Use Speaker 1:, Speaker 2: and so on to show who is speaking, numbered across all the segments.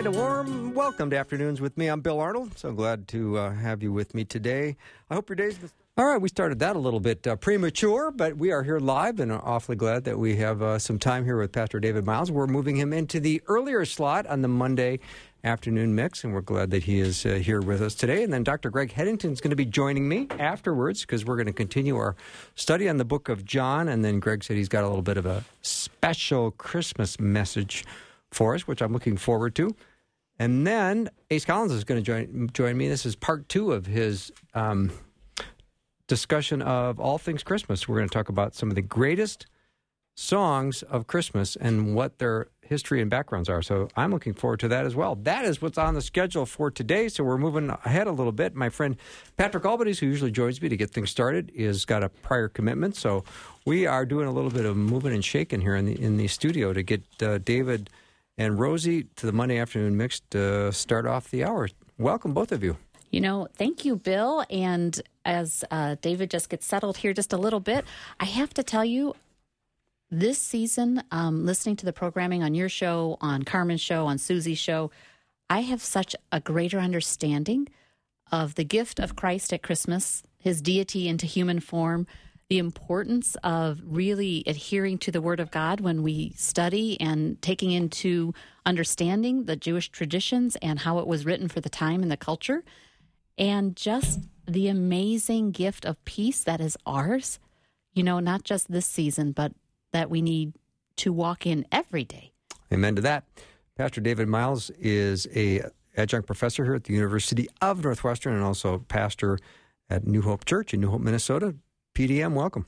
Speaker 1: And a warm welcome to Afternoons with me. I'm Bill Arnold. So glad to uh, have you with me today. I hope your day's. All right, we started that a little bit uh, premature, but we are here live and are awfully glad that we have uh, some time here with Pastor David Myles. We're moving him into the earlier slot on the Monday afternoon mix, and we're glad that he is uh, here with us today. And then Dr. Greg Headington is going to be joining me afterwards because we're going to continue our study on the book of John. And then Greg said he's got a little bit of a special Christmas message for us, which I'm looking forward to. And then Ace Collins is going to join join me. This is part two of his um, discussion of all things Christmas. We're going to talk about some of the greatest songs of Christmas and what their history and backgrounds are. So I'm looking forward to that as well. That is what's on the schedule for today. So we're moving ahead a little bit. My friend Patrick Albanese, who usually joins me to get things started, is got a prior commitment. So we are doing a little bit of moving and shaking here in the in the studio to get uh, David and Rosie to the Monday afternoon mix to start off the hour. Welcome, both of you.
Speaker 2: You know, thank you, Bill. And as uh, David just gets settled here just a little bit, I have to tell you, this season, um, listening to the programming on your show, on Carmen's show, on Susie's show, I have such a greater understanding of the gift of Christ at Christmas, his deity into human form, the importance of really adhering to the Word of God when we study and taking into understanding the Jewish traditions and how it was written for the time and the culture, and just the amazing gift of peace that is ours, you know, not just this season, but that we need to walk in every day.
Speaker 1: Amen to that. Pastor David Myles is a adjunct professor here at the University of Northwestern and also pastor at New Hope Church in New Hope, Minnesota. PDM, welcome.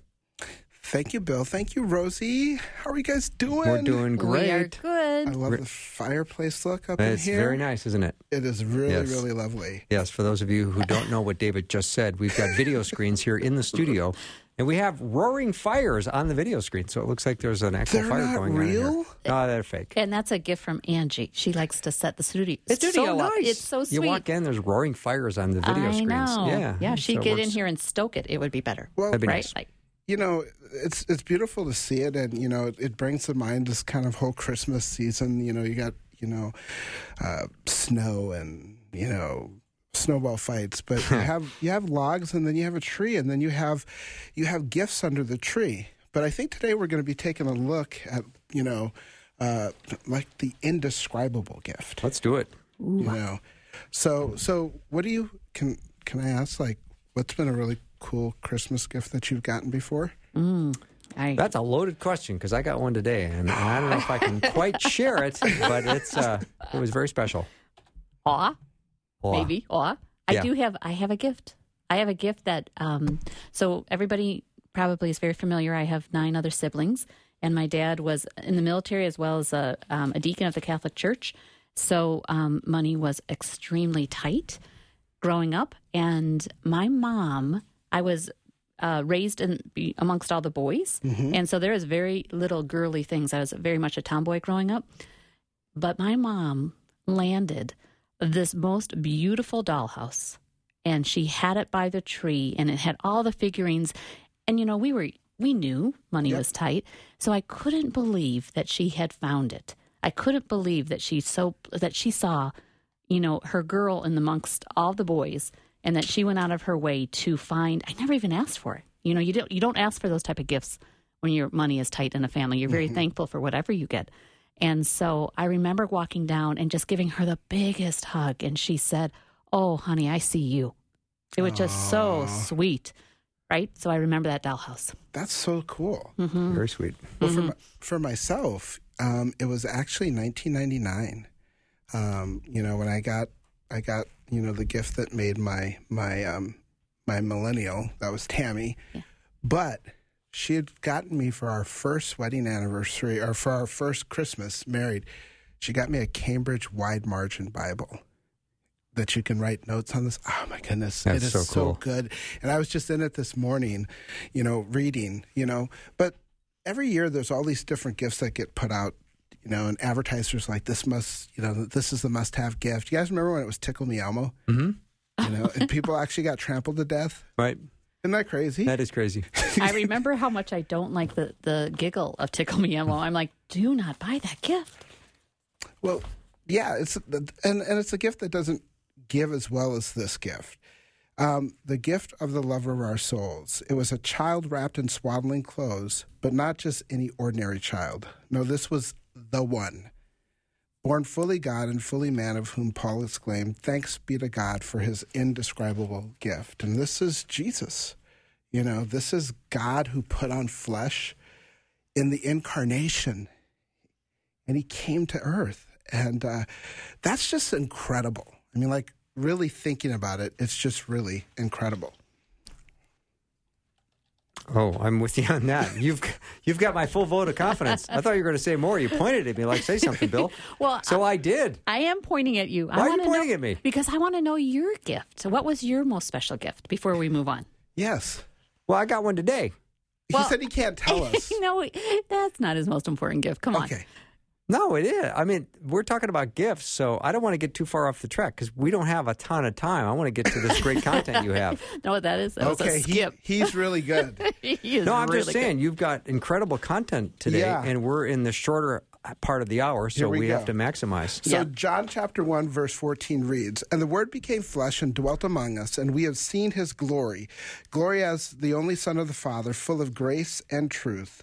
Speaker 3: Thank you, Bill. Thank you, Rosie. How are you guys doing?
Speaker 1: We're doing great.
Speaker 2: We are good.
Speaker 3: I love the fireplace look up
Speaker 1: It's
Speaker 3: in here.
Speaker 1: very nice, isn't it?
Speaker 3: It is really,
Speaker 1: Yes.
Speaker 3: really lovely.
Speaker 1: Yes, for those of you who don't know what David just said, we've got video screens here in the studio, and we have roaring fires on the video screen. So it looks like there's an actual
Speaker 3: They're
Speaker 1: fire
Speaker 3: not
Speaker 1: going on.
Speaker 3: real?
Speaker 1: Here. No, they're fake.
Speaker 2: And that's a gift from Angie. She likes to set the studio,
Speaker 1: It's
Speaker 2: studio
Speaker 1: so
Speaker 2: up.
Speaker 1: nice.
Speaker 2: It's so sweet.
Speaker 1: You walk in, there's roaring fires on the video
Speaker 2: I
Speaker 1: screens.
Speaker 2: know.
Speaker 1: Yeah,
Speaker 2: yeah. She'd
Speaker 1: So
Speaker 2: get in here and stoke it. It would be better.
Speaker 3: Well,
Speaker 1: That'd be
Speaker 2: right?
Speaker 1: nice.
Speaker 2: Like,
Speaker 3: you know, it's it's beautiful to see it, and you know, it, it brings to mind this kind of whole Christmas season. You know, you got you know, uh, snow and you know snowball fights, but you have you have logs, and then you have a tree, and then you have you have gifts under the tree. But I think today we're going to be taking a look at you know, uh, like the indescribable gift.
Speaker 1: Let's do it.
Speaker 3: you know so so what do you can can i ask like what's been a really cool christmas gift that you've gotten before
Speaker 2: I,
Speaker 1: That's a loaded question because I got one today, and I don't know if I can quite share it, but it's uh, it was very special.
Speaker 2: awe,
Speaker 1: Aw.
Speaker 2: maybe awe. I
Speaker 1: Yeah.
Speaker 2: do have. I have a gift. I have a gift that. Um, so everybody probably is very familiar. I have nine other siblings, and my dad was in the military as well as a, um, a deacon of the Catholic Church. So um, money was extremely tight growing up, and my mom. I was uh, raised in be- amongst all the boys, and so there is very little girly things. I was very much a tomboy growing up, but my mom landed this most beautiful dollhouse, and she had it by the tree, and it had all the figurines, and you know we were we knew money was tight, so I couldn't believe that she had found it. I couldn't believe that she so that she saw, you know, her girl in amongst all the boys and that she went out of her way to find I never even asked for it. You know, you don't you don't ask for those type of gifts when your money is tight in a family. You're very mm-hmm. thankful for whatever you get. And so I remember walking down and just giving her the biggest hug and she said, "Oh, honey, I see you." It was just so sweet. Right? So I remember that dollhouse.
Speaker 3: that's so cool
Speaker 2: Mm-hmm.
Speaker 1: Very sweet.
Speaker 3: well for my, for myself um, it was actually 1999 um, you know when i got i got you know the gift that made my my um, my millennial that was tammy but she had gotten me for our first wedding anniversary or for our first Christmas married. She got me a Cambridge wide margin Bible that you can write notes on this. Oh my goodness,
Speaker 1: That's
Speaker 3: it is
Speaker 1: so
Speaker 3: so, good. And I was just in it this morning, you know, reading, you know, but every year there's all these different gifts that get put out, you know, and advertisers like this must, you know, this is the must-have gift. You guys remember when it was Tickle Me Elmo?
Speaker 1: Mm-hmm.
Speaker 3: You know, and people actually got trampled to death.
Speaker 1: Right.
Speaker 3: Isn't that crazy?
Speaker 1: That is crazy.
Speaker 2: I remember how much I don't like the, the giggle of Tickle Me Elmo. I'm like, do not buy that gift.
Speaker 3: Well, yeah, it's and and it's a gift that doesn't give as well as this gift. Um, the gift of the lover of our souls. It was a child wrapped in swaddling clothes, but not just any ordinary child. No, this was the one. Born fully God and fully man, of whom Paul exclaimed, Thanks be to God for his indescribable gift. And this is Jesus. You know, this is God who put on flesh in the incarnation and he came to earth and uh, that's just incredible i mean like really thinking about it it's just really incredible
Speaker 1: Oh, I'm with you on that. You've you've got my full vote of confidence. I thought you were going to say more. You pointed at me like, "Say something, Bill."
Speaker 2: Well,
Speaker 1: so I did.
Speaker 2: I am pointing at you. I
Speaker 1: Why are you
Speaker 2: wanna
Speaker 1: pointing
Speaker 2: know,
Speaker 1: at me?
Speaker 2: Because I want to know your gift. So, what was your most special gift before we move on?
Speaker 3: yes
Speaker 1: Well, I got one today.
Speaker 3: he said he can't tell us
Speaker 2: no, that's not his most important gift. Come on.
Speaker 3: okay
Speaker 1: No, it is. I mean, we're talking about gifts, so I don't want to get too far off the track because we don't have a ton of time. I want to get to this great content you have.
Speaker 2: No, that is that was
Speaker 3: okay
Speaker 2: a
Speaker 3: he, he's really good
Speaker 2: He is
Speaker 1: No, I'm
Speaker 2: really
Speaker 1: just saying
Speaker 2: good.
Speaker 1: you've got incredible content today,
Speaker 3: Yeah.
Speaker 1: and we're in the shorter uh, part of the hour, so
Speaker 3: Here we
Speaker 1: we, have to maximize.
Speaker 3: So
Speaker 2: Yeah.
Speaker 3: John chapter 1 verse 14 reads, "And the word became flesh and dwelt among us, and we have seen his glory, glory as the only son of the Father, full of grace and truth."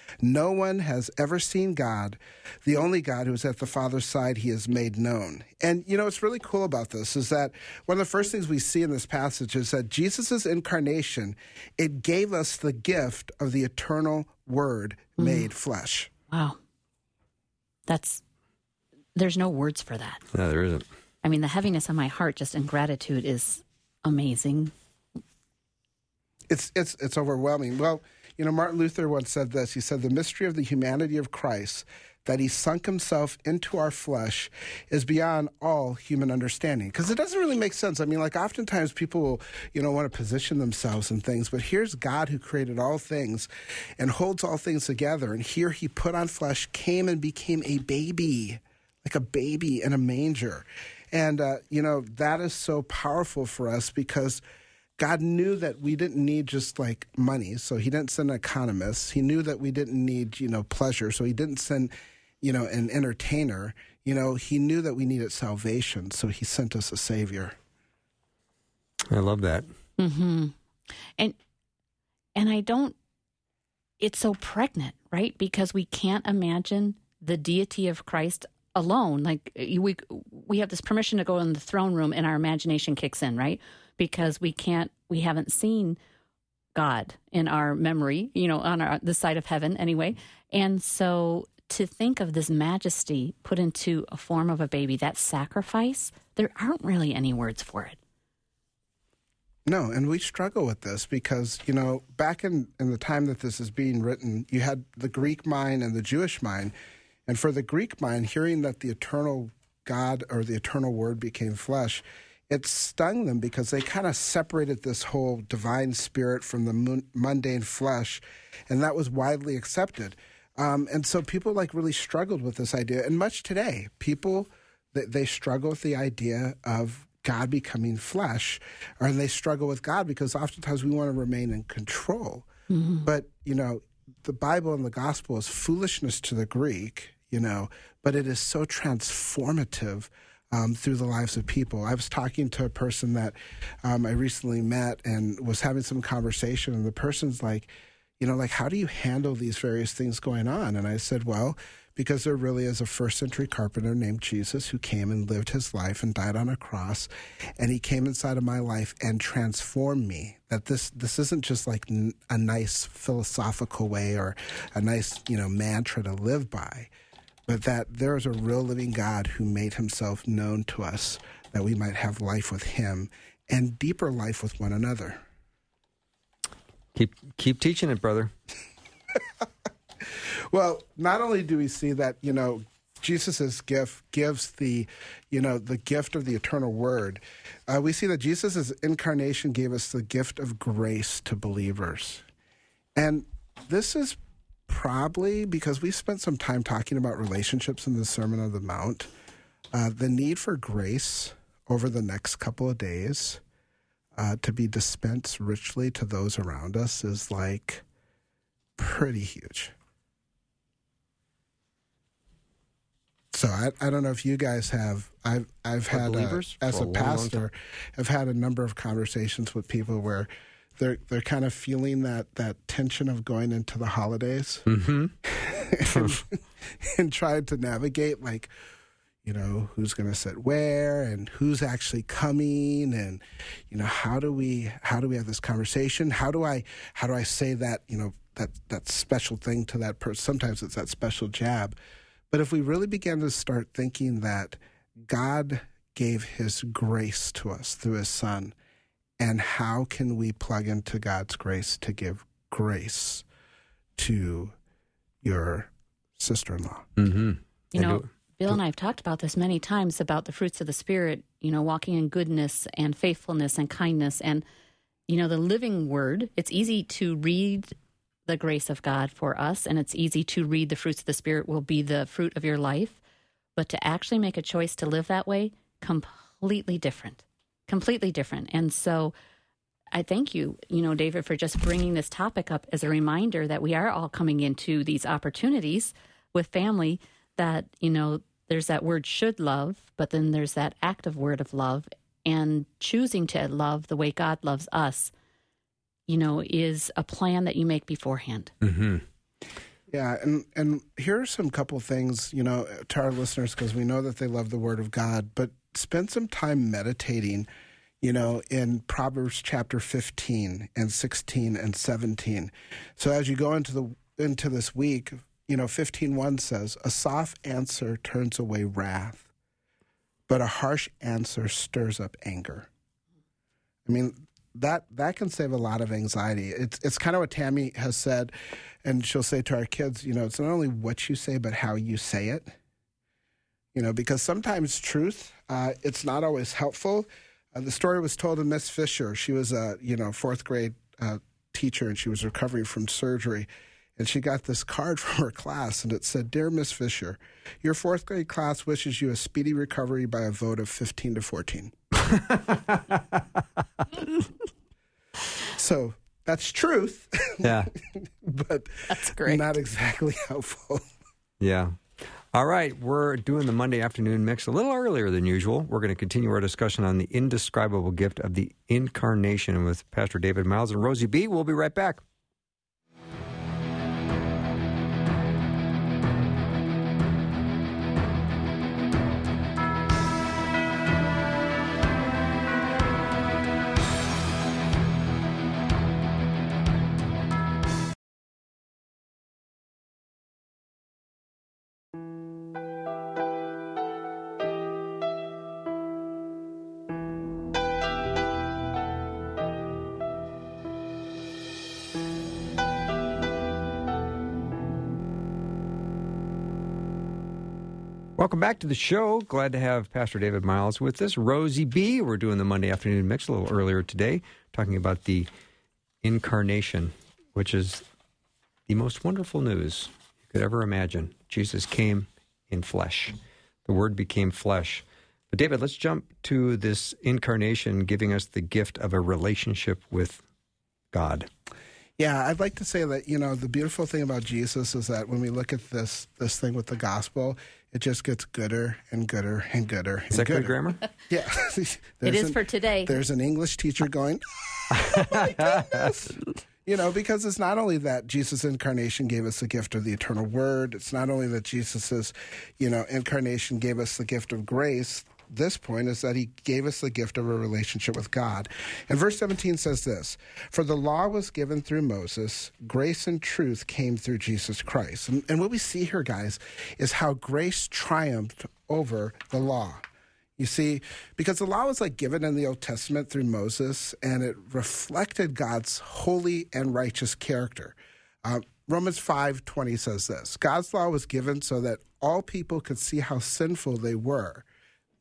Speaker 3: No one has ever seen God. The only God who is at the Father's side, he is made known. And you know, what's really cool about this is that one of the first things we see in this passage is that Jesus' incarnation, it gave us the gift of the eternal word mm. made flesh.
Speaker 2: Wow. That's there's no words for that.
Speaker 1: No, there isn't.
Speaker 2: I mean, the heaviness of my heart just in gratitude is amazing.
Speaker 3: it's it's it's overwhelming. Well, you know, Martin Luther once said this. He said, "The mystery of the humanity of Christ, that He sunk Himself into our flesh, is beyond all human understanding." Because it doesn't really make sense. I mean, like oftentimes people, will, you know, want to position themselves in things, but here's God who created all things, and holds all things together. And here He put on flesh, came and became a baby, like a baby in a manger. And, uh, you know, that is so powerful for us because God knew that we didn't need just like money, so He didn't send economists. He knew that we didn't need, you know, pleasure, so He didn't send, you know, an entertainer. You know, He knew that we needed salvation, so He sent us a Savior.
Speaker 1: I love that.
Speaker 2: Mm-hmm. And and I don't it's so pregnant, right? Because we can't imagine the deity of Christ alone. Like we we have this permission to go in the throne room and our imagination kicks in, right? Because we can't we haven't seen God in our memory, you know, on our the side of heaven anyway. And so to think of this majesty put into a form of a baby, that sacrifice, there aren't really any words for it.
Speaker 3: No, and we struggle with this because, you know, back in, in the time that this is being written, you had the Greek mind and the Jewish mind. And for the Greek mind, hearing that the eternal God or the eternal word became flesh, it stung them because they kind of separated this whole divine spirit from the mun- mundane flesh, and that was widely accepted. Um, and so people like really struggled with this idea, and much today, people they, they struggle with the idea of God becoming flesh, or they struggle with God because oftentimes we want to remain in control. But you know, the Bible and the gospel is foolishness to the Greek, you know, but it is so transformative um, through the lives of people. I was talking to a person that um, I recently met and was having some conversation, and the person's like, you know, like, how do you handle these various things going on? And I said, well, because there really is a first century carpenter named Jesus who came and lived his life and died on a cross. And he came inside of my life and transformed me. That this, this isn't just like n- a nice philosophical way or a nice, you know, mantra to live by, but that there is a real living God who made himself known to us that we might have life with him and deeper life with one another.
Speaker 1: Keep keep teaching it, brother.
Speaker 3: Well, not only do we see that, you know, Jesus' gift gives the, you know, the gift of the eternal word, uh, we see that Jesus' incarnation gave us the gift of grace to believers. And this is probably because we spent some time talking about relationships in the Sermon on the Mount, uh, the need for grace over the next couple of days uh, to be dispensed richly to those around us is like pretty huge. So I, I don't know if you guys have I've I've had
Speaker 1: believers?
Speaker 3: as a
Speaker 1: a
Speaker 3: pastor have had a number of conversations with people where they're they're kind of feeling that that tension of going into the holidays.
Speaker 1: Mm-hmm.
Speaker 3: and, and trying to navigate like you know who's going to sit where and who's actually coming and you know how do we how do we have this conversation? How do i how do i say that you know that that special thing to that person? Sometimes it's that special jab. But if we really begin to start thinking that god gave his grace to us through his son and how can we plug into god's grace to give grace to your sister-in-law
Speaker 1: Mm-hmm.
Speaker 2: You know, Bill and I have talked about this many times about the fruits of the Spirit, you know, walking in goodness and faithfulness and kindness. And, you know, the living word, it's easy to read the grace of God for us, and it's easy to read the fruits of the Spirit will be the fruit of your life. But to actually make a choice to live that way, completely different, completely different. And so I thank you, you know, David, for just bringing this topic up as a reminder that we are all coming into these opportunities with family that, you know, there's that word should love, but then there's that active word of love. And choosing to love the way God loves us, you know, is a plan that you make beforehand.
Speaker 1: Mm-hmm.
Speaker 3: Yeah, and and here are some couple things, you know, to our listeners because we know that they love the Word of God, but spend some time meditating, you know, in Proverbs chapter fifteen and sixteen and seventeen. So as you go into the into this week, you know, fifteen one says, "A soft answer turns away wrath, but a harsh answer stirs up anger." I mean, that that can save a lot of anxiety. It's it's kind of what Tammy has said, and she'll say to our kids, you know, it's not only what you say, but how you say it. You know, because sometimes truth, uh, it's not always helpful. Uh, the story was told of Miss Fisher. She was a you know fourth grade uh, teacher, and she was recovering from surgery. And she got this card from her class, and it said, "Dear Miss Fisher, your fourth grade class wishes you a speedy recovery by a vote of fifteen to 14. so that's truth,
Speaker 1: Yeah.
Speaker 3: but
Speaker 2: That's great.
Speaker 3: not exactly helpful.
Speaker 1: Yeah. All right, we're doing the Monday afternoon mix a little earlier than usual. We're going to continue our discussion on the indescribable gift of the incarnation with Pastor David Myles and Rosie B. We'll be right back. Welcome back to the show. Glad to have Pastor David Myles with us. Rosie B. We're doing the Monday afternoon mix a little earlier today, talking about the incarnation, which is the most wonderful news you could ever imagine. Jesus came in flesh, the Word became flesh. But, David, let's jump to this incarnation giving us the gift of a relationship with God.
Speaker 3: Yeah, I'd like to say that you know the beautiful thing about Jesus is that when we look at this this thing with the gospel, it just gets gooder and gooder and gooder. And
Speaker 1: Is that
Speaker 3: gooder.
Speaker 1: good grammar?
Speaker 3: Yeah,
Speaker 2: it is
Speaker 3: an-
Speaker 2: for today.
Speaker 3: There's an English teacher going. "Oh my goodness." You know, because it's not only that Jesus' incarnation gave us the gift of the eternal word, it's not only that Jesus' you know, incarnation gave us the gift of grace. This point is that he gave us the gift of a relationship with God. And verse 17 says this For the law was given through Moses, grace and truth came through Jesus Christ. And, and what we see here, guys, is how grace triumphed over the law. You see, because the law was like given in the Old Testament through Moses, and it reflected God's holy and righteous character. Uh, Romans five twenty says this: God's law was given so that all people could see how sinful they were.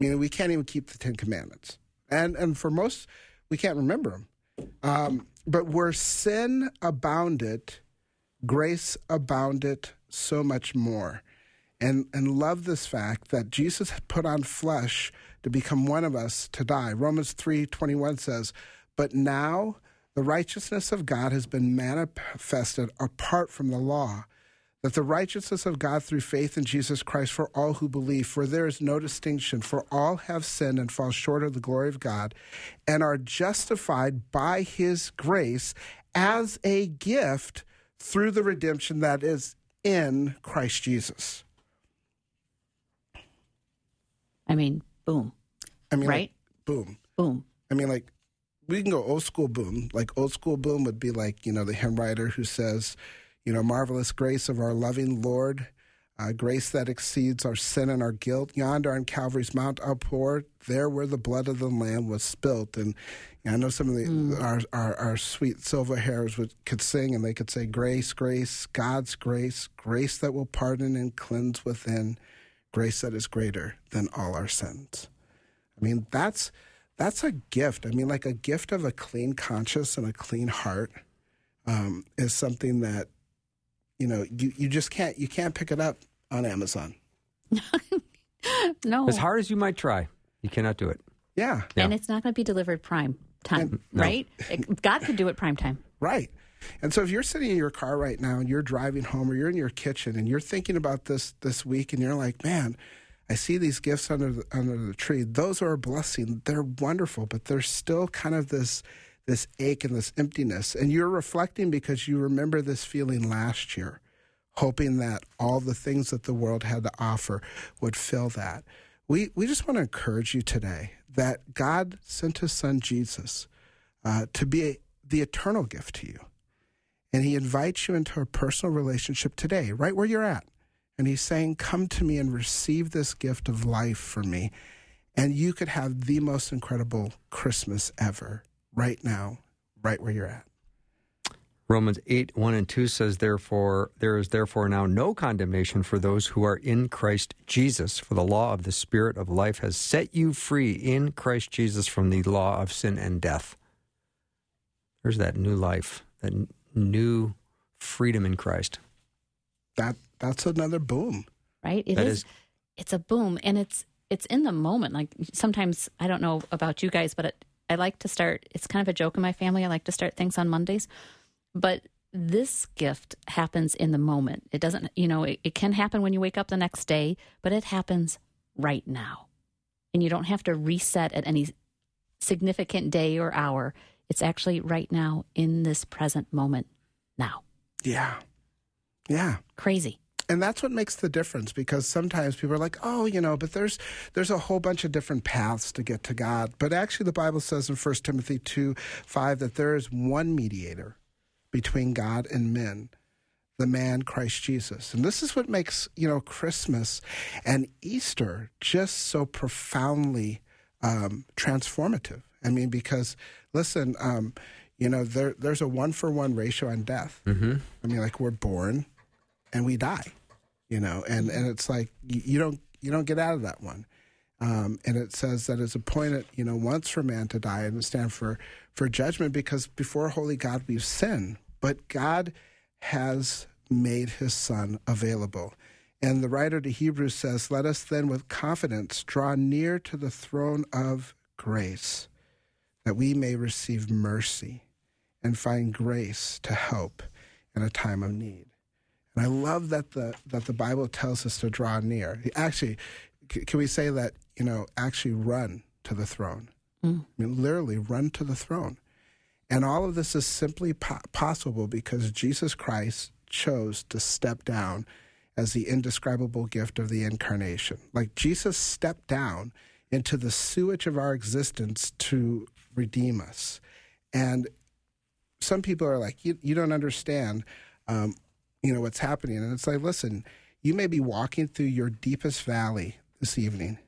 Speaker 3: Meaning, we can't even keep the Ten Commandments, and and for most, we can't remember them. Um, but where sin abounded, grace abounded so much more. And, and love this fact that Jesus put on flesh to become one of us to die. Romans 3:21 says, "But now the righteousness of God has been manifested apart from the law, that the righteousness of God through faith in Jesus Christ for all who believe, for there is no distinction, for all have sinned and fall short of the glory of God, and are justified by his grace as a gift through the redemption that is in Christ Jesus."
Speaker 2: I mean, boom.
Speaker 3: I mean,
Speaker 2: right?
Speaker 3: Like, boom.
Speaker 2: Boom.
Speaker 3: I mean, like, we can go old school boom. Like, old school boom would be like, you know, the hymn writer who says, you know, marvelous grace of our loving Lord, uh, grace that exceeds our sin and our guilt. Yonder on Calvary's Mount outpoured, there where the blood of the Lamb was spilt. And you know, I know some of the mm. our, our, our sweet silver hairs would could sing, and they could say, "Grace, grace, God's grace, grace that will pardon and cleanse within, grace that is greater than all our sins." I mean, that's that's a gift. I mean, like a gift of a clean conscience and a clean heart um, is something that you know you, you just can't you can't pick it up on Amazon.
Speaker 2: no,
Speaker 1: as hard as you might try, you cannot do it.
Speaker 3: Yeah,
Speaker 2: yeah. and it's not going to be delivered prime time, and, right? No. God could do it prime time,
Speaker 3: right? And so if you're sitting in your car right now and you're driving home or you're in your kitchen and you're thinking about this this week and you're like, man, I see these gifts under the, under the tree. Those are a blessing. They're wonderful, but there's still kind of this this ache and this emptiness. And you're reflecting because you remember this feeling last year, hoping that all the things that the world had to offer would fill that. We we just want to encourage you today that God sent His Son Jesus uh, to be a, the eternal gift to you, and He invites you into a personal relationship today, right where you're at. And he's saying, Come to me and receive this gift of life for me. And you could have the most incredible Christmas ever right now, right where you're at.
Speaker 1: Romans 8, 1 and 2 says, Therefore, there is therefore now no condemnation for those who are in Christ Jesus. For the law of the Spirit of life has set you free in Christ Jesus from the law of sin and death. There's that new life, that new freedom in Christ.
Speaker 3: That that's another boom.
Speaker 2: Right? It is, is. It's a boom, and it's it's in the moment. Like sometimes I don't know about you guys, but it, I like to start. It's kind of a joke in my family. I like to start things on Mondays, but this gift happens in the moment. It doesn't, you know, it, it can happen when you wake up the next day, but it happens right now, and you don't have to reset at any significant day or hour. It's actually right now in this present moment now.
Speaker 3: Yeah. Yeah.
Speaker 2: Crazy
Speaker 3: and that's what makes the difference because sometimes people are like oh you know but there's there's a whole bunch of different paths to get to god. But actually the bible says in 1 timothy 2 5 that there is one mediator between god and men the man christ jesus. And this is what makes you know christmas and easter just so profoundly um, transformative. I mean because listen um, you know there, there's a one for one ratio on death. Mm-hmm. i mean like we're born and we die you know, and and it's like you, don't you don't get out of that one. Um, and it says that it's appointed, you know, once for man to die and stand for for judgment, because before holy God we've sinned, but God has made His Son available. And the writer to Hebrews says, "Let us then with confidence draw near to the throne of grace, that we may receive mercy and find grace to help in a time of need." And I love that the that the Bible tells us to draw near. Actually, can we say that you know actually run to the throne? Mm. I mean, literally run to the throne. And all of this is simply po- possible because Jesus Christ chose to step down as the indescribable gift of the incarnation. Like Jesus stepped down into the sewage of our existence to redeem us. And some people are like, you, you don't understand, um, you know, what's happening. And it's like, listen, you may be walking through your deepest valley this evening,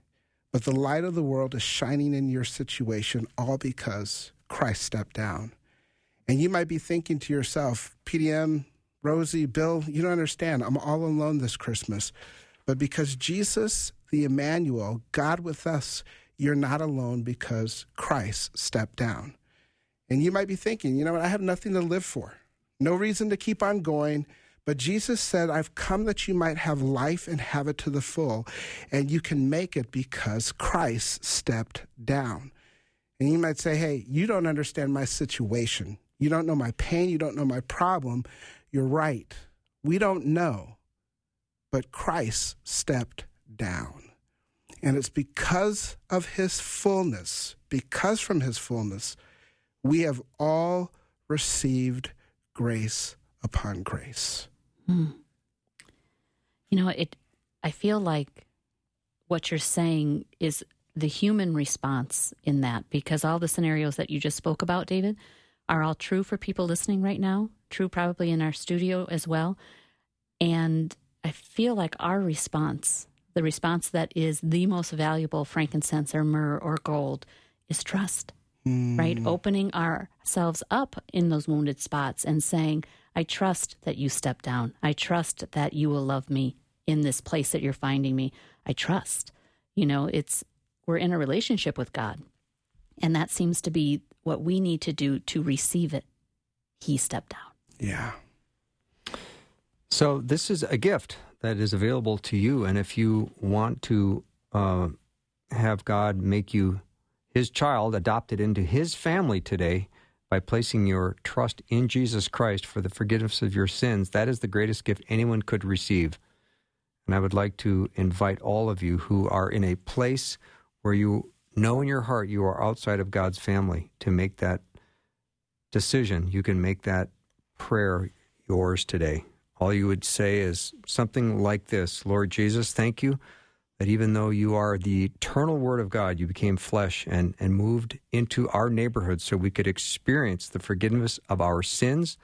Speaker 3: but the light of the world is shining in your situation all because Christ stepped down. And you might be thinking to yourself, PDM, Rosie, Bill, you don't understand. I'm all alone this Christmas. But because Jesus, the Emmanuel, God with us, you're not alone because Christ stepped down. And you might be thinking, you know what, I have nothing to live for, no reason to keep on going. But Jesus said, I've come that you might have life and have it to the full. And you can make it because Christ stepped down. And you might say, hey, you don't understand my situation. You don't know my pain. You don't know my problem. You're right. We don't know. But Christ stepped down. And it's because of his fullness, because from his fullness, we have all received grace upon grace.
Speaker 2: Hmm. You know, it. I feel like what you're saying is the human response in that, because all the scenarios that you just spoke about, David, are all true for people listening right now. True, probably in our studio as well. And I feel like our response, the response that is the most valuable frankincense or myrrh or gold, is trust. Mm. Right? Opening ourselves up in those wounded spots and saying, I trust that you step down. I trust that you will love me in this place that you're finding me. I trust. You know, it's we're in a relationship with God. And that seems to be what we need to do to receive it. He stepped down.
Speaker 3: Yeah.
Speaker 1: So this is a gift that is available to you, and if you want to uh, have God make you His child, adopted into His family today by placing your trust in Jesus Christ for the forgiveness of your sins, that is the greatest gift anyone could receive. And I would like to invite all of you who are in a place where you know in your heart you are outside of God's family to make that decision. You can make that prayer yours today. All you would say is something like this Lord Jesus, thank you that even though you are the eternal Word of God, you became flesh and, and moved into our neighborhood so we could experience the forgiveness of our sins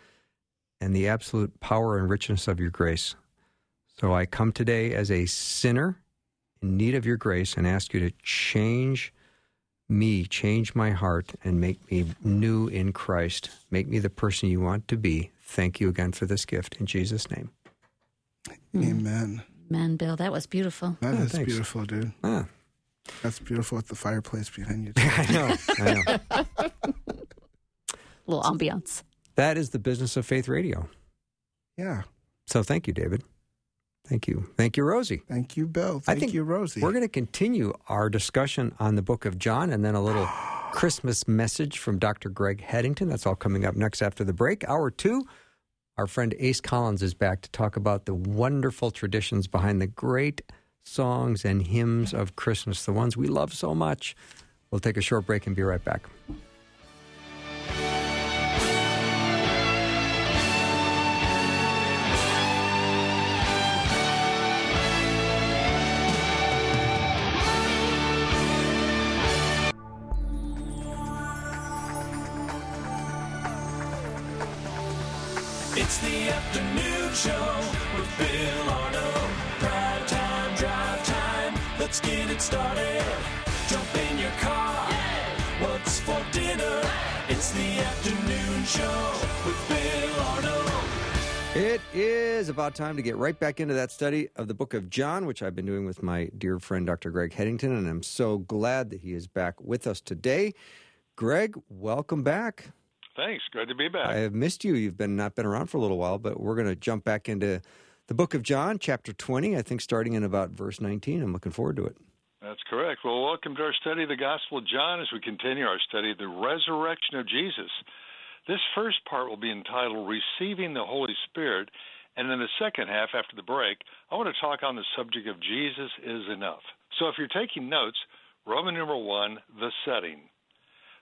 Speaker 1: and the absolute power and richness of your grace. So I come today as a sinner in need of your grace and ask you to change me, change my heart, and make me new in Christ. Make me the person you want to be. Thank you again for this gift in Jesus' name.
Speaker 3: Amen.
Speaker 2: Amen, Bill. That was beautiful.
Speaker 3: That oh, is thanks. beautiful, dude.
Speaker 1: Ah.
Speaker 3: That's beautiful with the fireplace behind you.
Speaker 1: I know. I know.
Speaker 2: little ambiance.
Speaker 1: That is the business of faith radio.
Speaker 3: Yeah.
Speaker 1: So thank you, David. Thank you. Thank you, Rosie.
Speaker 3: Thank you, Bill. Thank
Speaker 1: I think
Speaker 3: you, Rosie.
Speaker 1: We're going to continue our discussion on the book of John and then a little Christmas message from Dr. Greg Headington. That's all coming up next after the break. Hour two, our friend Ace Collins is back to talk about the wonderful traditions behind the great songs and hymns of Christmas, the ones we love so much. We'll take a short break and be right back. Is about time to get right back into that study of the book of John, which I've been doing with my dear friend Dr. Greg Headington, and I'm so glad that he is back with us today. Greg, welcome back.
Speaker 4: Thanks. Good to be back.
Speaker 1: I have missed you. You've been not been around for a little while, but we're going to jump back into the book of John, chapter 20, I think starting in about verse 19. I'm looking forward to it.
Speaker 4: That's correct. Well, welcome to our study of the Gospel of John as we continue our study of the resurrection of Jesus. This first part will be entitled Receiving the Holy Spirit, and in the second half, after the break, I want to talk on the subject of Jesus is enough. So if you're taking notes, Roman numeral one, the setting.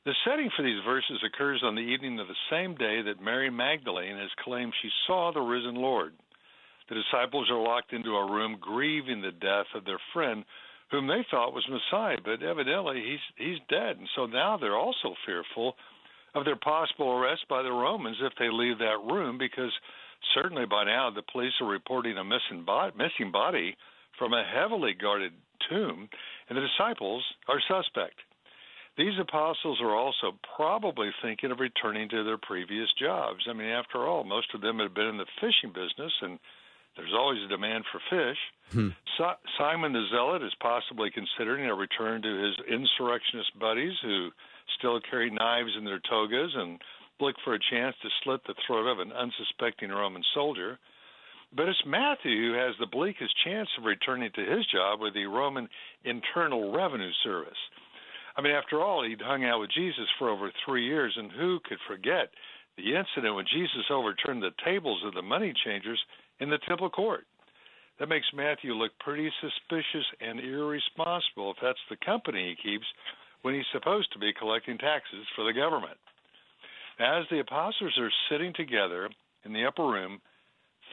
Speaker 4: The setting for these verses occurs on the evening of the same day that Mary Magdalene has claimed she saw the risen Lord. The disciples are locked into a room grieving the death of their friend whom they thought was Messiah, but evidently he's he's dead. And so now they're also fearful of their possible arrest by the Romans if they leave that room because certainly by now the police are reporting a missing body, missing body from a heavily guarded tomb and the disciples are suspect. These apostles are also probably thinking of returning to their previous jobs. I mean, after all, most of them had been in the fishing business, and there's always a demand for fish. Hmm. So- Simon the Zealot is possibly considering a return to his insurrectionist buddies who still carry knives in their togas and look for a chance to slit the throat of an unsuspecting Roman soldier. But it's Matthew who has the bleakest chance of returning to his job with the Roman Internal Revenue Service. I mean, after all, he'd hung out with Jesus for over three years, and who could forget the incident when Jesus overturned the tables of the money changers in the temple court? That makes Matthew look pretty suspicious and irresponsible if that's the company he keeps when he's supposed to be collecting taxes for the government. As the apostles are sitting together in the upper room,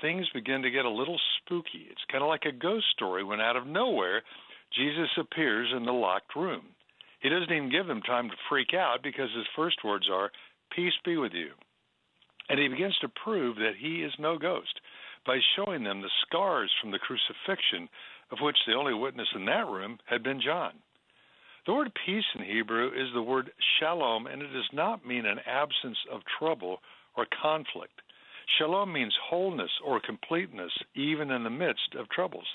Speaker 4: things begin to get a little spooky. It's kind of like a ghost story when out of nowhere, Jesus appears in the locked room. He doesn't even give them time to freak out because his first words are, Peace be with you. And he begins to prove that he is no ghost by showing them the scars from the crucifixion, of which the only witness in that room had been John. The word peace in Hebrew is the word shalom, and it does not mean an absence of trouble or conflict. Shalom means wholeness or completeness, even in the midst of troubles.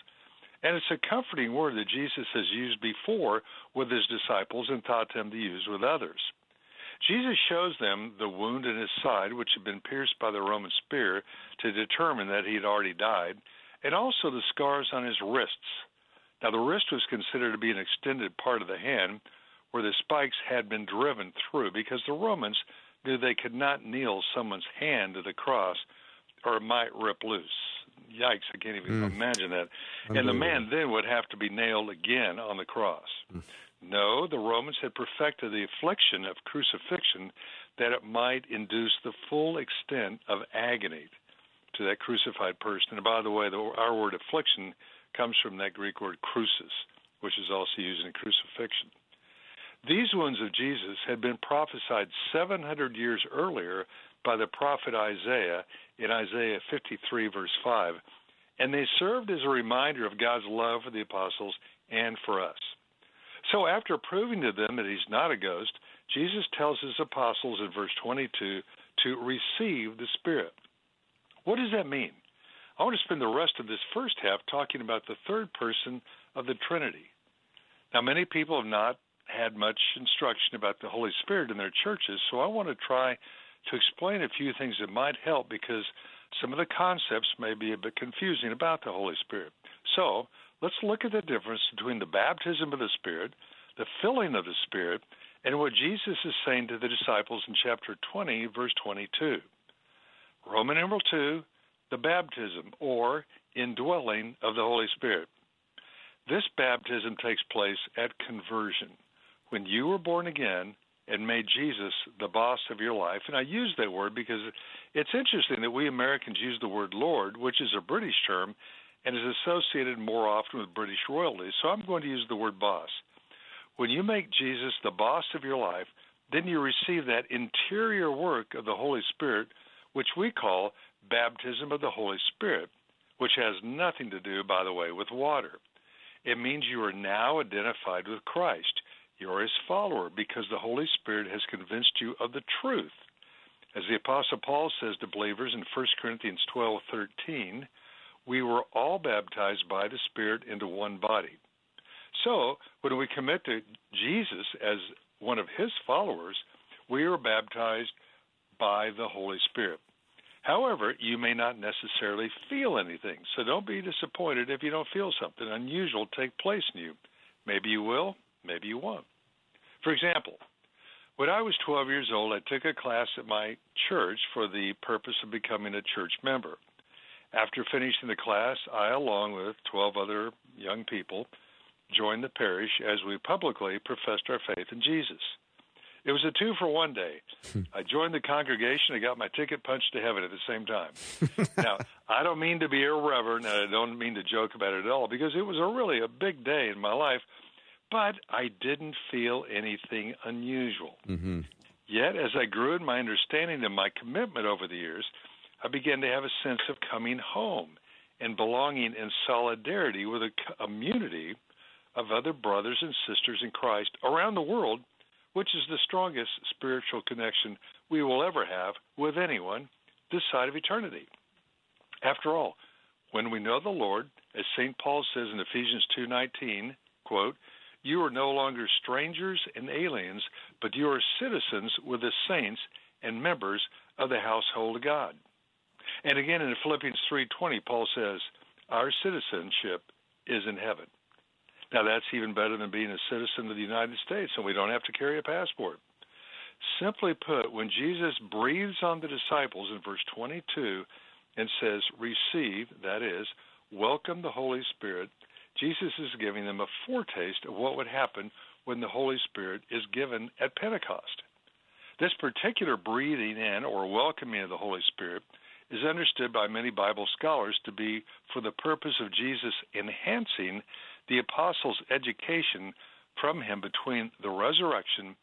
Speaker 4: And it's a comforting word that Jesus has used before with his disciples and taught them to use with others. Jesus shows them the wound in his side, which had been pierced by the Roman spear, to determine that he had already died, and also the scars on his wrists. Now, the wrist was considered to be an extended part of the hand where the spikes had been driven through because the Romans knew they could not nail someone's hand to the cross or it might rip loose. Yikes, I can't even mm. imagine that. And the man then would have to be nailed again on the cross. Mm. No, the Romans had perfected the affliction of crucifixion that it might induce the full extent of agony to that crucified person. And by the way, the, our word affliction comes from that Greek word crucis, which is also used in crucifixion. These wounds of Jesus had been prophesied 700 years earlier by the prophet Isaiah in Isaiah 53, verse 5, and they served as a reminder of God's love for the apostles and for us. So, after proving to them that he's not a ghost, Jesus tells his apostles in verse 22 to receive the Spirit. What does that mean? I want to spend the rest of this first half talking about the third person of the Trinity. Now, many people have not had much instruction about the Holy Spirit in their churches, so I want to try to explain a few things that might help because some of the concepts may be a bit confusing about the Holy Spirit. So, let's look at the difference between the baptism of the Spirit, the filling of the Spirit, and what Jesus is saying to the disciples in chapter 20, verse 22. Roman numeral 2, the baptism or indwelling of the Holy Spirit. This baptism takes place at conversion, when you were born again and made Jesus the boss of your life. And I use that word because it's interesting that we Americans use the word Lord, which is a British term and is associated more often with British royalty. So I'm going to use the word boss. When you make Jesus the boss of your life, then you receive that interior work of the Holy Spirit, which we call baptism of the Holy Spirit, which has nothing to do, by the way, with water. It means you are now identified with Christ. You're his follower because the Holy Spirit has convinced you of the truth. As the Apostle Paul says to believers in 1 Corinthians 12:13, we were all baptized by the Spirit into one body. So, when we commit to Jesus as one of his followers, we are baptized by the Holy Spirit. However, you may not necessarily feel anything, so don't be disappointed if you don't feel something unusual take place in you. Maybe you will, maybe you won't. For example, when I was 12 years old, I took a class at my church for the purpose of becoming a church member. After finishing the class, I, along with 12 other young people, joined the parish as we publicly professed our faith in Jesus. It was a two for one day. I joined the congregation I got my ticket punched to heaven at the same time. now, I don't mean to be irreverent and I don't mean to joke about it at all because it was a really a big day in my life, but I didn't feel anything unusual.
Speaker 1: Mm-hmm.
Speaker 4: Yet, as I grew in my understanding and my commitment over the years, I began to have a sense of coming home and belonging in solidarity with a community of other brothers and sisters in Christ around the world, which is the strongest spiritual connection we will ever have with anyone this side of eternity. After all, when we know the Lord, as St. Paul says in Ephesians 2:19, quote, "You are no longer strangers and aliens, but you are citizens with the saints and members of the household of God." And again in Philippians 3:20, Paul says, "Our citizenship is in heaven." Now that's even better than being a citizen of the United States, and we don't have to carry a passport. Simply put, when Jesus breathes on the disciples in verse 22 and says, "Receive," that is, welcome the Holy Spirit, Jesus is giving them a foretaste of what would happen when the Holy Spirit is given at Pentecost. This particular breathing in or welcoming of the Holy Spirit is understood by many Bible scholars to be for the purpose of Jesus enhancing the apostles' education from him between the resurrection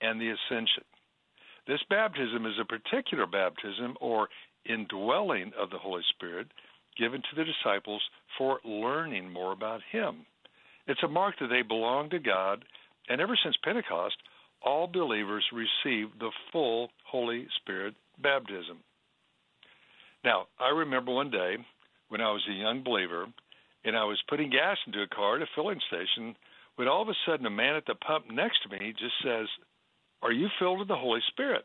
Speaker 4: and the ascension. This baptism is a particular baptism or indwelling of the Holy Spirit given to the disciples for learning more about him. It's a mark that they belong to God, and ever since Pentecost, all believers receive the full Holy Spirit baptism. Now, I remember one day when I was a young believer and I was putting gas into a car at a filling station when all of a sudden a man at the pump next to me just says, Are you filled with the Holy Spirit?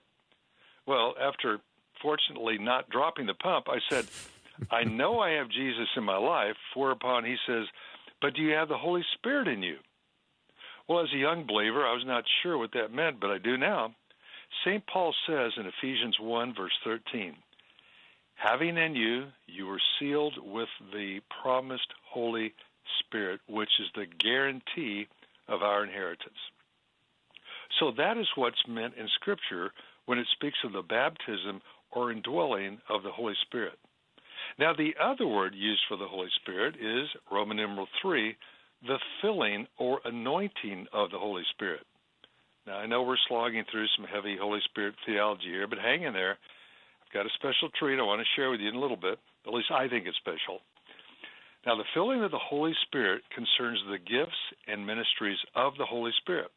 Speaker 4: Well, after fortunately not dropping the pump, I said, I know I have Jesus in my life, whereupon he says, But do you have the Holy Spirit in you? Well, as a young believer, I was not sure what that meant, but I do now. St. Paul says in Ephesians 1, verse 13, having in you, you were sealed with the promised Holy Spirit, which is the guarantee of our inheritance. So that is what's meant in Scripture when it speaks of the baptism or indwelling of the Holy Spirit. Now, the other word used for the Holy Spirit is Roman numeral 3, the filling or anointing of the Holy Spirit. Now, I know we're slogging through some heavy Holy Spirit theology here, but hang in there got a special treat I want to share with you in a little bit. At least I think it's special. Now, the filling of the Holy Spirit concerns the gifts and ministries of the Holy Spirit.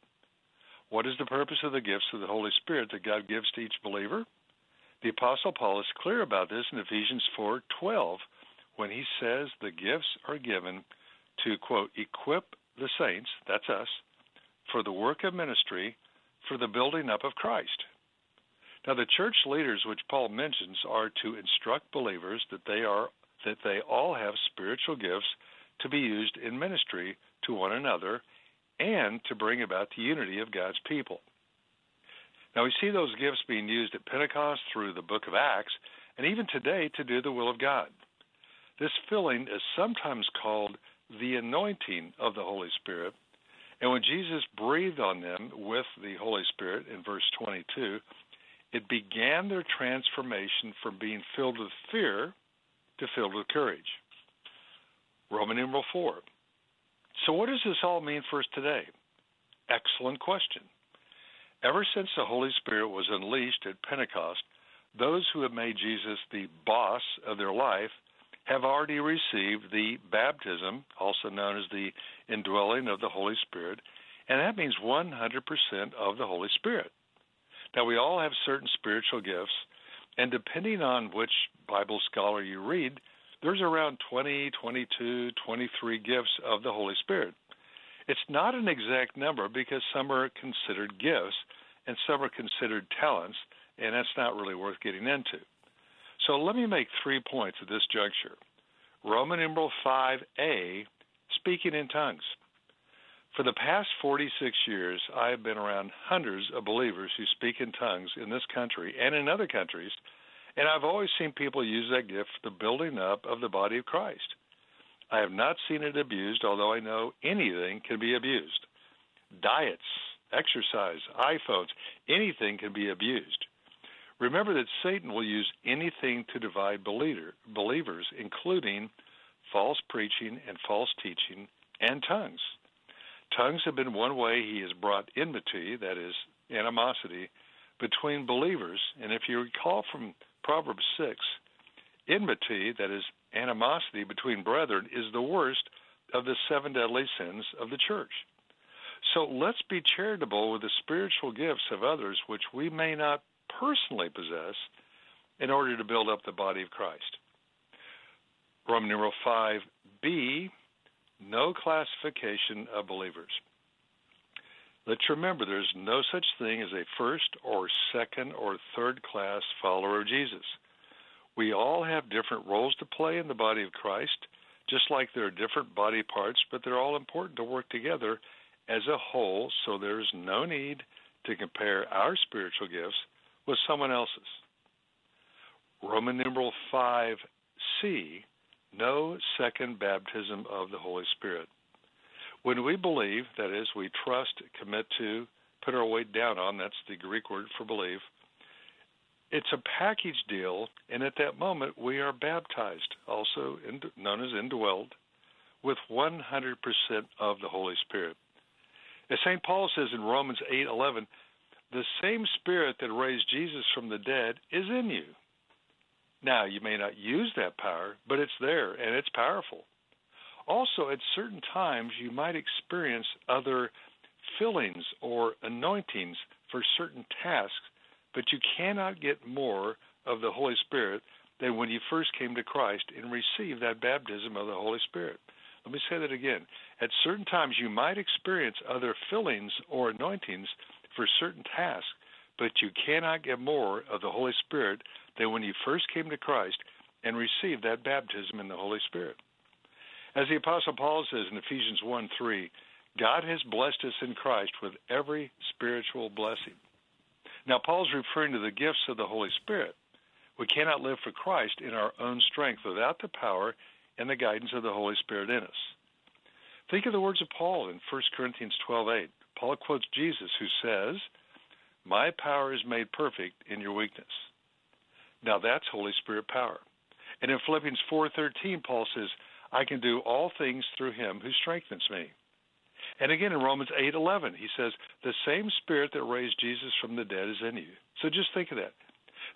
Speaker 4: What is the purpose of the gifts of the Holy Spirit that God gives to each believer? The apostle Paul is clear about this in Ephesians 4:12 when he says the gifts are given to quote equip the saints, that's us, for the work of ministry, for the building up of Christ. Now, the church leaders, which Paul mentions, are to instruct believers that they are that they all have spiritual gifts to be used in ministry to one another and to bring about the unity of God's people. Now, we see those gifts being used at Pentecost through the book of Acts and even today to do the will of God. This filling is sometimes called the anointing of the Holy Spirit. And when Jesus breathed on them with the Holy Spirit in verse 22, it began their transformation from being filled with fear to filled with courage. Roman numeral 4. So, what does this all mean for us today? Excellent question. Ever since the Holy Spirit was unleashed at Pentecost, those who have made Jesus the boss of their life have already received the baptism, also known as the indwelling of the Holy Spirit, and that means 100% of the Holy Spirit. Now, we all have certain spiritual gifts, and depending on which Bible scholar you read, there's around 20, 22, 23 gifts of the Holy Spirit. It's not an exact number because some are considered gifts and some are considered talents, and that's not really worth getting into. So let me make three points at this juncture. Roman numeral 5a, speaking in tongues. For the past 46 years, I have been around hundreds of believers who speak in tongues in this country and in other countries, and I've always seen people use that gift for the building up of the body of Christ. I have not seen it abused, although I know anything can be abused. Diets exercise, iPhones, anything can be abused. Remember that Satan will use anything to divide believer, believers, including false preaching and false teaching and tongues. Tongues have been one way he has brought enmity, that is, animosity, between believers. And if you recall from Proverbs 6, enmity, that is, animosity between brethren, is the worst of the seven deadly sins of the church. So let's be charitable with the spiritual gifts of others which we may not personally possess in order to build up the body of Christ. Roman numeral 5b, no classification of believers. Let's remember there's no such thing as a first or second or third class follower of Jesus. We all have different roles to play in the body of Christ, just like there are different body parts, but they're all important to work together as a whole, so there's no need to compare our spiritual gifts with someone else's. Roman numeral 5c, no second baptism of the Holy Spirit. When we believe, that is, we trust, commit to, put our weight down on, that's the Greek word for believe, it's a package deal, and at that moment we are baptized, also known as indwelled, with 100% of the Holy Spirit. As St. Paul says in Romans 8:11, the same spirit that raised Jesus from the dead is in you. Now, you may not use that power, but it's there and it's powerful. Also, at certain times, you might experience other fillings or anointings for certain tasks, but you cannot get more of the Holy Spirit than when you first came to Christ and received that baptism of the Holy Spirit. Let me say that again. At certain times, you might experience other fillings or anointings for certain tasks, but you cannot get more of the Holy Spirit than when he first came to Christ and received that baptism in the Holy Spirit. As the Apostle Paul says in Ephesians 1 3, God has blessed us in Christ with every spiritual blessing. Now, Paul's referring to the gifts of the Holy Spirit. We cannot live for Christ in our own strength without the power and the guidance of the Holy Spirit in us. Think of the words of Paul in 1 Corinthians 12:8. Paul quotes Jesus who says, "My power is made perfect in your weakness." Now that's Holy Spirit power. And in Philippians 4:13 Paul says, "I can do all things through him who strengthens me." And again in Romans 8:11 he says, "The same spirit that raised Jesus from the dead is in you." So just think of that.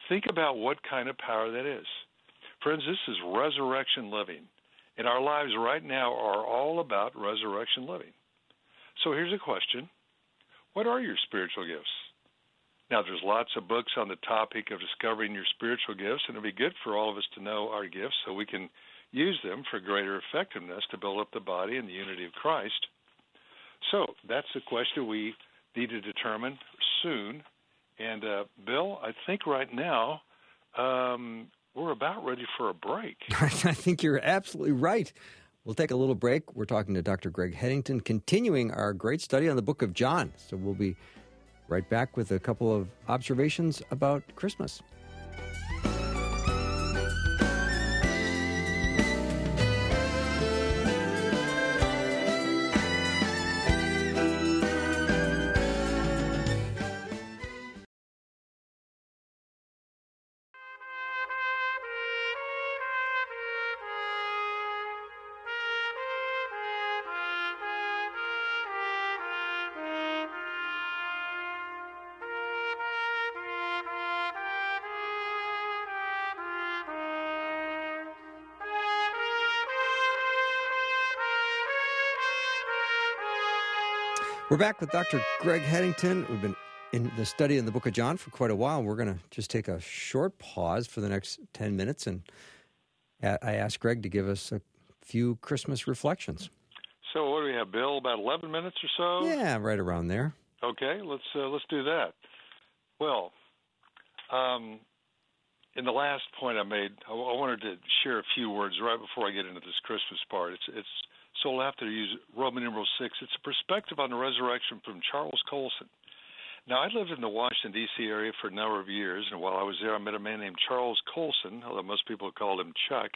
Speaker 4: Think about what kind of power that is. Friends, this is resurrection living. And our lives right now are all about resurrection living. So here's a question What are your spiritual gifts? Now, there's lots of books on the topic of discovering your spiritual gifts, and it'd be good for all of us to know our gifts so we can use them for greater effectiveness to build up the body and the unity of Christ. So that's the question we need to determine soon. And uh, Bill, I think right now um, we're about ready for a break.
Speaker 1: I think you're absolutely right. We'll take a little break. We're talking to Dr. Greg Headington, continuing our great study on the book of John. So we'll be right back with a couple of observations about Christmas. We're back with Dr. Greg Headington. We've been in the study in the book of John for quite a while. We're going to just take a short pause for the next 10 minutes. And I asked Greg to give us a few Christmas reflections.
Speaker 4: So, what do we have, Bill? About 11 minutes or so?
Speaker 1: Yeah, right around there.
Speaker 4: Okay, let's, uh, let's do that. Well, um, in the last point I made, I, I wanted to share a few words right before I get into this Christmas part. It's, it's so we'll have to use Roman numeral six. It's a perspective on the resurrection from Charles Colson. Now, I lived in the Washington, D.C. area for a number of years, and while I was there, I met a man named Charles Colson, although most people called him Chuck.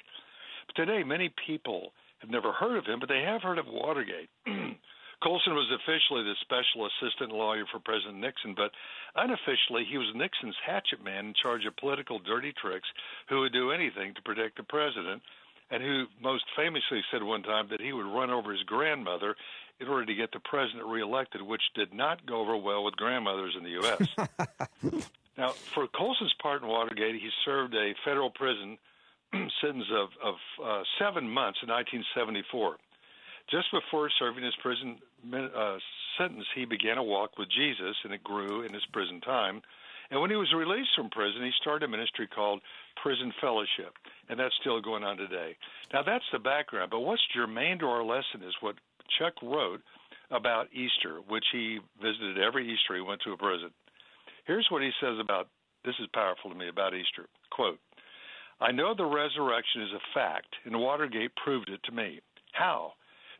Speaker 4: But today, many people have never heard of him, but they have heard of Watergate. Colson was officially the special assistant lawyer for President Nixon, but unofficially, he was Nixon's hatchet man in charge of political dirty tricks who would do anything to protect the president, and who most famously said one time that he would run over his grandmother in order to get the president reelected, which did not go over well with grandmothers in the U.S. now, for Colson's part in Watergate, he served a federal prison sentence of, of uh, seven months in 1974. Just before serving his prison uh, sentence, he began a walk with Jesus, and it grew in his prison time. And when he was released from prison, he started a ministry called Prison Fellowship, and that's still going on today. Now, that's the background, but what's germane to our lesson is what Chuck wrote about Easter, which he visited every Easter he went to a prison. Here's what he says about this is powerful to me about Easter. Quote, I know the resurrection is a fact, and Watergate proved it to me. How?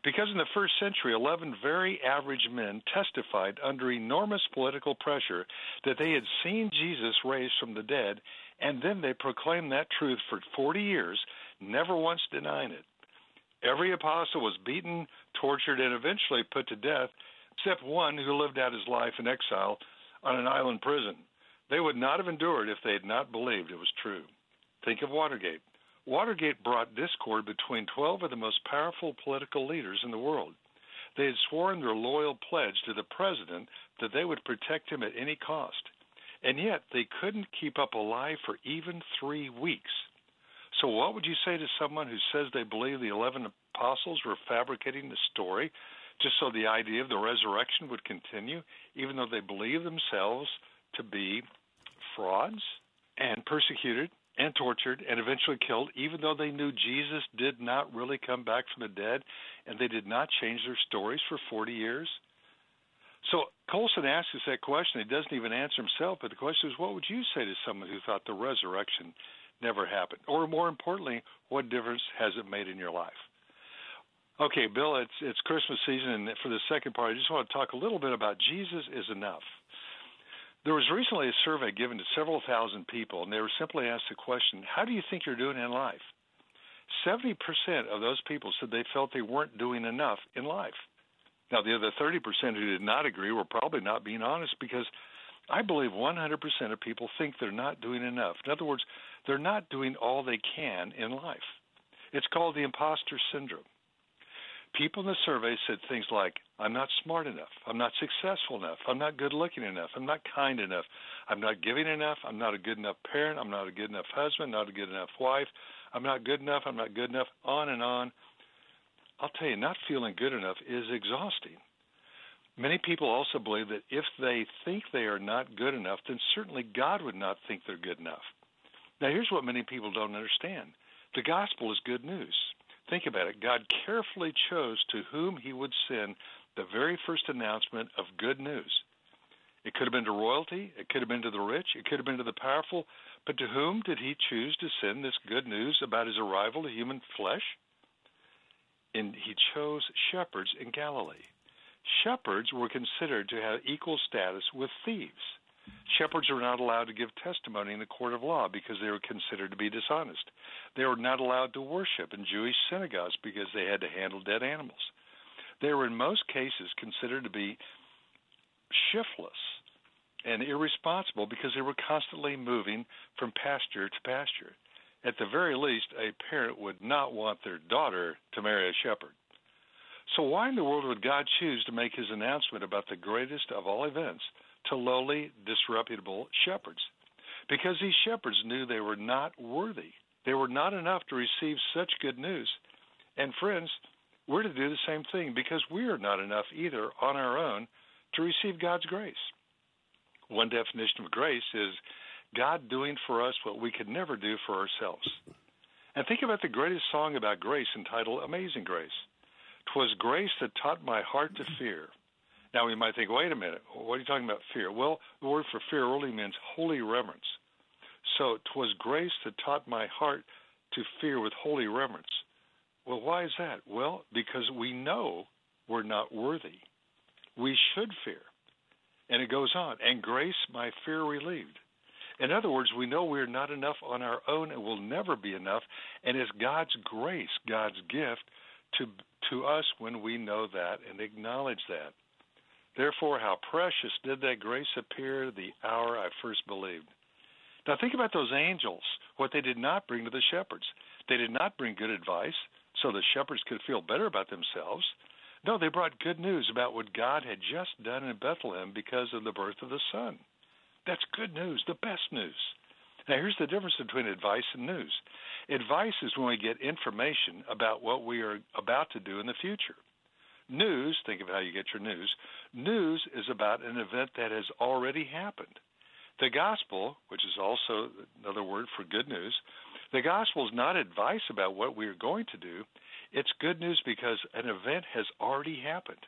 Speaker 4: Because in the first century, 11 very average men testified under enormous political pressure that they had seen Jesus raised from the dead, and then they proclaimed that truth for 40 years, never once denying it. Every apostle was beaten, tortured, and eventually put to death, except one who lived out his life in exile on an island prison. They would not have endured if they had not believed it was true. Think of Watergate. Watergate brought discord between 12 of the most powerful political leaders in the world. They had sworn their loyal pledge to the president that they would protect him at any cost. And yet, they couldn't keep up a lie for even three weeks. So, what would you say to someone who says they believe the 11 apostles were fabricating the story just so the idea of the resurrection would continue, even though they believe themselves to be frauds and persecuted and tortured and eventually killed, even though they knew Jesus did not really come back from the dead and they did not change their stories for 40 years? So Colson asks us that question. He doesn't even answer himself, but the question is what would you say to someone who thought the resurrection never happened? Or more importantly, what difference has it made in your life? Okay, Bill, it's it's Christmas season, and for the second part, I just want to talk a little bit about Jesus is enough. There was recently a survey given to several thousand people, and they were simply asked the question, How do you think you're doing in life? 70% of those people said they felt they weren't doing enough in life. Now, the other 30% who did not agree were probably not being honest because I believe 100% of people think they're not doing enough. In other words, they're not doing all they can in life. It's called the imposter syndrome. People in the survey said things like, I'm not smart enough. I'm not successful enough. I'm not good looking enough. I'm not kind enough. I'm not giving enough. I'm not a good enough parent. I'm not a good enough husband, not a good enough wife. I'm not good enough. I'm not good enough. On and on. I'll tell you, not feeling good enough is exhausting. Many people also believe that if they think they are not good enough, then certainly God would not think they're good enough. Now, here's what many people don't understand the gospel is good news. Think about it. God carefully chose to whom he would send the very first announcement of good news. It could have been to royalty, it could have been to the rich, it could have been to the powerful, but to whom did he choose to send this good news about his arrival to human flesh? And he chose shepherds in Galilee. Shepherds were considered to have equal status with thieves. Shepherds were not allowed to give testimony in the court of law because they were considered to be dishonest. They were not allowed to worship in Jewish synagogues because they had to handle dead animals. They were in most cases considered to be shiftless and irresponsible because they were constantly moving from pasture to pasture. At the very least, a parent would not want their daughter to marry a shepherd. So, why in the world would God choose to make his announcement about the greatest of all events to lowly, disreputable shepherds? Because these shepherds knew they were not worthy. They were not enough to receive such good news. And, friends, we're to do the same thing because we are not enough either on our own to receive God's grace. One definition of grace is God doing for us what we could never do for ourselves. And think about the greatest song about grace entitled Amazing Grace. "'Twas grace that taught my heart to fear. Now we might think, wait a minute, what are you talking about fear? Well, the word for fear really means holy reverence. So twas grace that taught my heart to fear with holy reverence. Well, why is that? Well, because we know we're not worthy. We should fear. And it goes on, and grace my fear relieved. In other words, we know we're not enough on our own and will never be enough, and it's God's grace, God's gift, to to us when we know that and acknowledge that. Therefore, how precious did that grace appear the hour I first believed. Now, think about those angels, what they did not bring to the shepherds. They did not bring good advice so the shepherds could feel better about themselves. No, they brought good news about what God had just done in Bethlehem because of the birth of the Son. That's good news, the best news. Now, here's the difference between advice and news. Advice is when we get information about what we are about to do in the future. News, think of how you get your news. News is about an event that has already happened. The gospel, which is also another word for good news, the gospel is not advice about what we are going to do. It's good news because an event has already happened.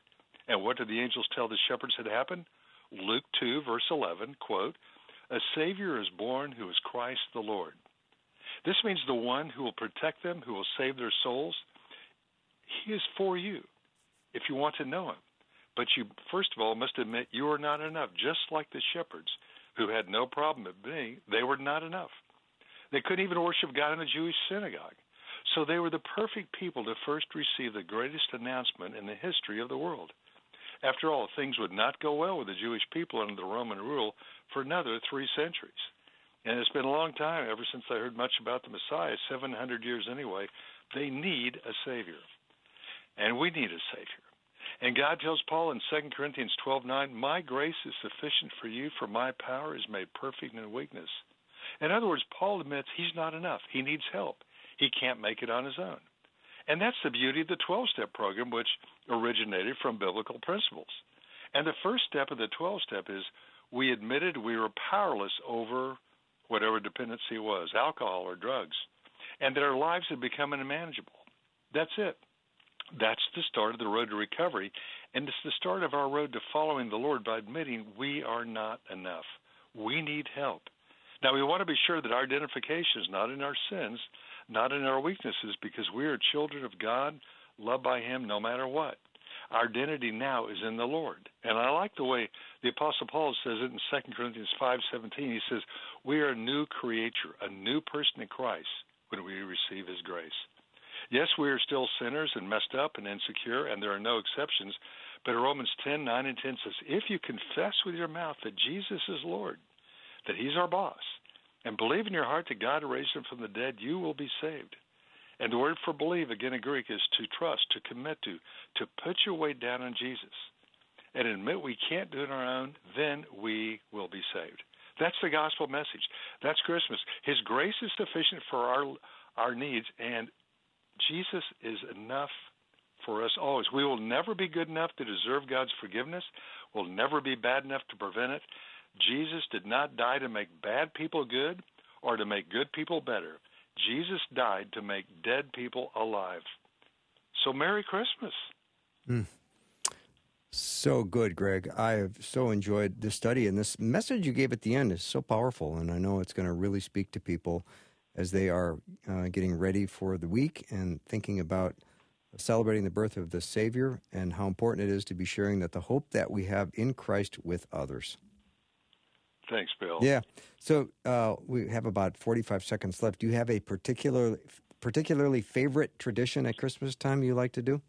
Speaker 4: And what did the angels tell the shepherds had happened? Luke 2, verse 11, quote, A Savior is born who is Christ the Lord. This means the one who will protect them, who will save their souls. He is for you if you want to know him. But you, first of all, must admit you are not enough, just like the shepherds who had no problem with being, they were not enough. They couldn't even worship God in a Jewish synagogue. So they were the perfect people to first receive the greatest announcement in the history of the world. After all, things would not go well with the Jewish people under the Roman rule for another three centuries. And it's been a long time ever since I heard much about the Messiah, 700 years anyway. They need a Savior. And we need a Savior. And God tells Paul in 2 Corinthians 12:9, "My grace is sufficient for you, for my power is made perfect in weakness." In other words, Paul admits he's not enough. He needs help. He can't make it on his own. And that's the beauty of the 12-step program which originated from biblical principles. And the first step of the 12-step is we admitted we were powerless over whatever dependency was, alcohol or drugs, and that our lives had become unmanageable. That's it. That's the start of the road to recovery, and it's the start of our road to following the Lord by admitting we are not enough. We need help. Now, we want to be sure that our identification is not in our sins, not in our weaknesses, because we are children of God, loved by Him no matter what. Our identity now is in the Lord. And I like the way the Apostle Paul says it in 2 Corinthians 5.17. He says, we are a new creature, a new person in Christ when we receive His grace. Yes, we are still sinners and messed up and insecure, and there are no exceptions. But Romans 10, 9 and 10 says, if you confess with your mouth that Jesus is Lord, that he's our boss, and believe in your heart that God raised him from the dead, you will be saved. And the word for believe, again in Greek, is to trust, to commit to, to put your weight down on Jesus. And admit we can't do it on our own, then we will be saved. That's the gospel message. That's Christmas. His grace is sufficient for our our needs, and Jesus is enough for us always. We will never be good enough to deserve God's forgiveness. We'll never be bad enough to prevent it. Jesus did not die to make bad people good or to make good people better. Jesus died to make dead people alive. So, Merry Christmas.
Speaker 1: Mm. So good, Greg. I have so enjoyed this study, and this message you gave at the end is so powerful, and I know it's going to really speak to people as they are uh, getting ready for the week and thinking about celebrating the birth of the Savior and how important it is to be sharing that the hope that we have in Christ with others.
Speaker 4: Thanks, Bill.
Speaker 1: Yeah. So uh, we have about 45 seconds left. Do you have a particular, particularly favorite tradition at Christmas time you like to do?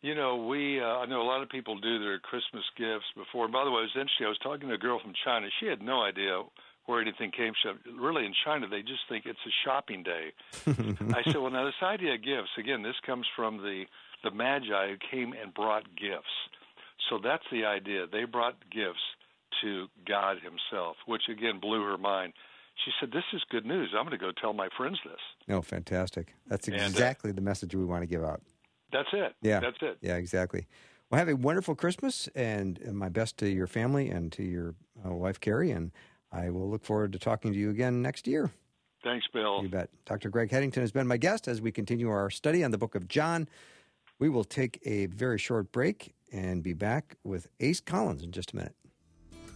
Speaker 4: You know, we, uh, I know a lot of people do their Christmas gifts before. By the way, it was interesting. I was talking to a girl from China. She had no idea where anything came from. Really, in China, they just think it's a shopping day. I said, well, now this idea of gifts, again, this comes from the the Magi who came and brought gifts. So that's the idea. They brought gifts to God Himself, which again blew her mind. She said, "This is good news. I'm going to go tell my friends this."
Speaker 1: No, oh, fantastic. That's exactly and, uh, the message we want to give out.
Speaker 4: That's it.
Speaker 1: Yeah,
Speaker 4: that's it.
Speaker 1: Yeah, exactly. Well, have a wonderful Christmas, and my best to your family and to your uh, wife Carrie, and I will look forward to talking to you again next year.
Speaker 4: Thanks, Bill.
Speaker 1: You bet. Dr. Greg Headington has been my guest as we continue our study on the book of John. We will take a very short break and be back with Ace Collins in just a minute.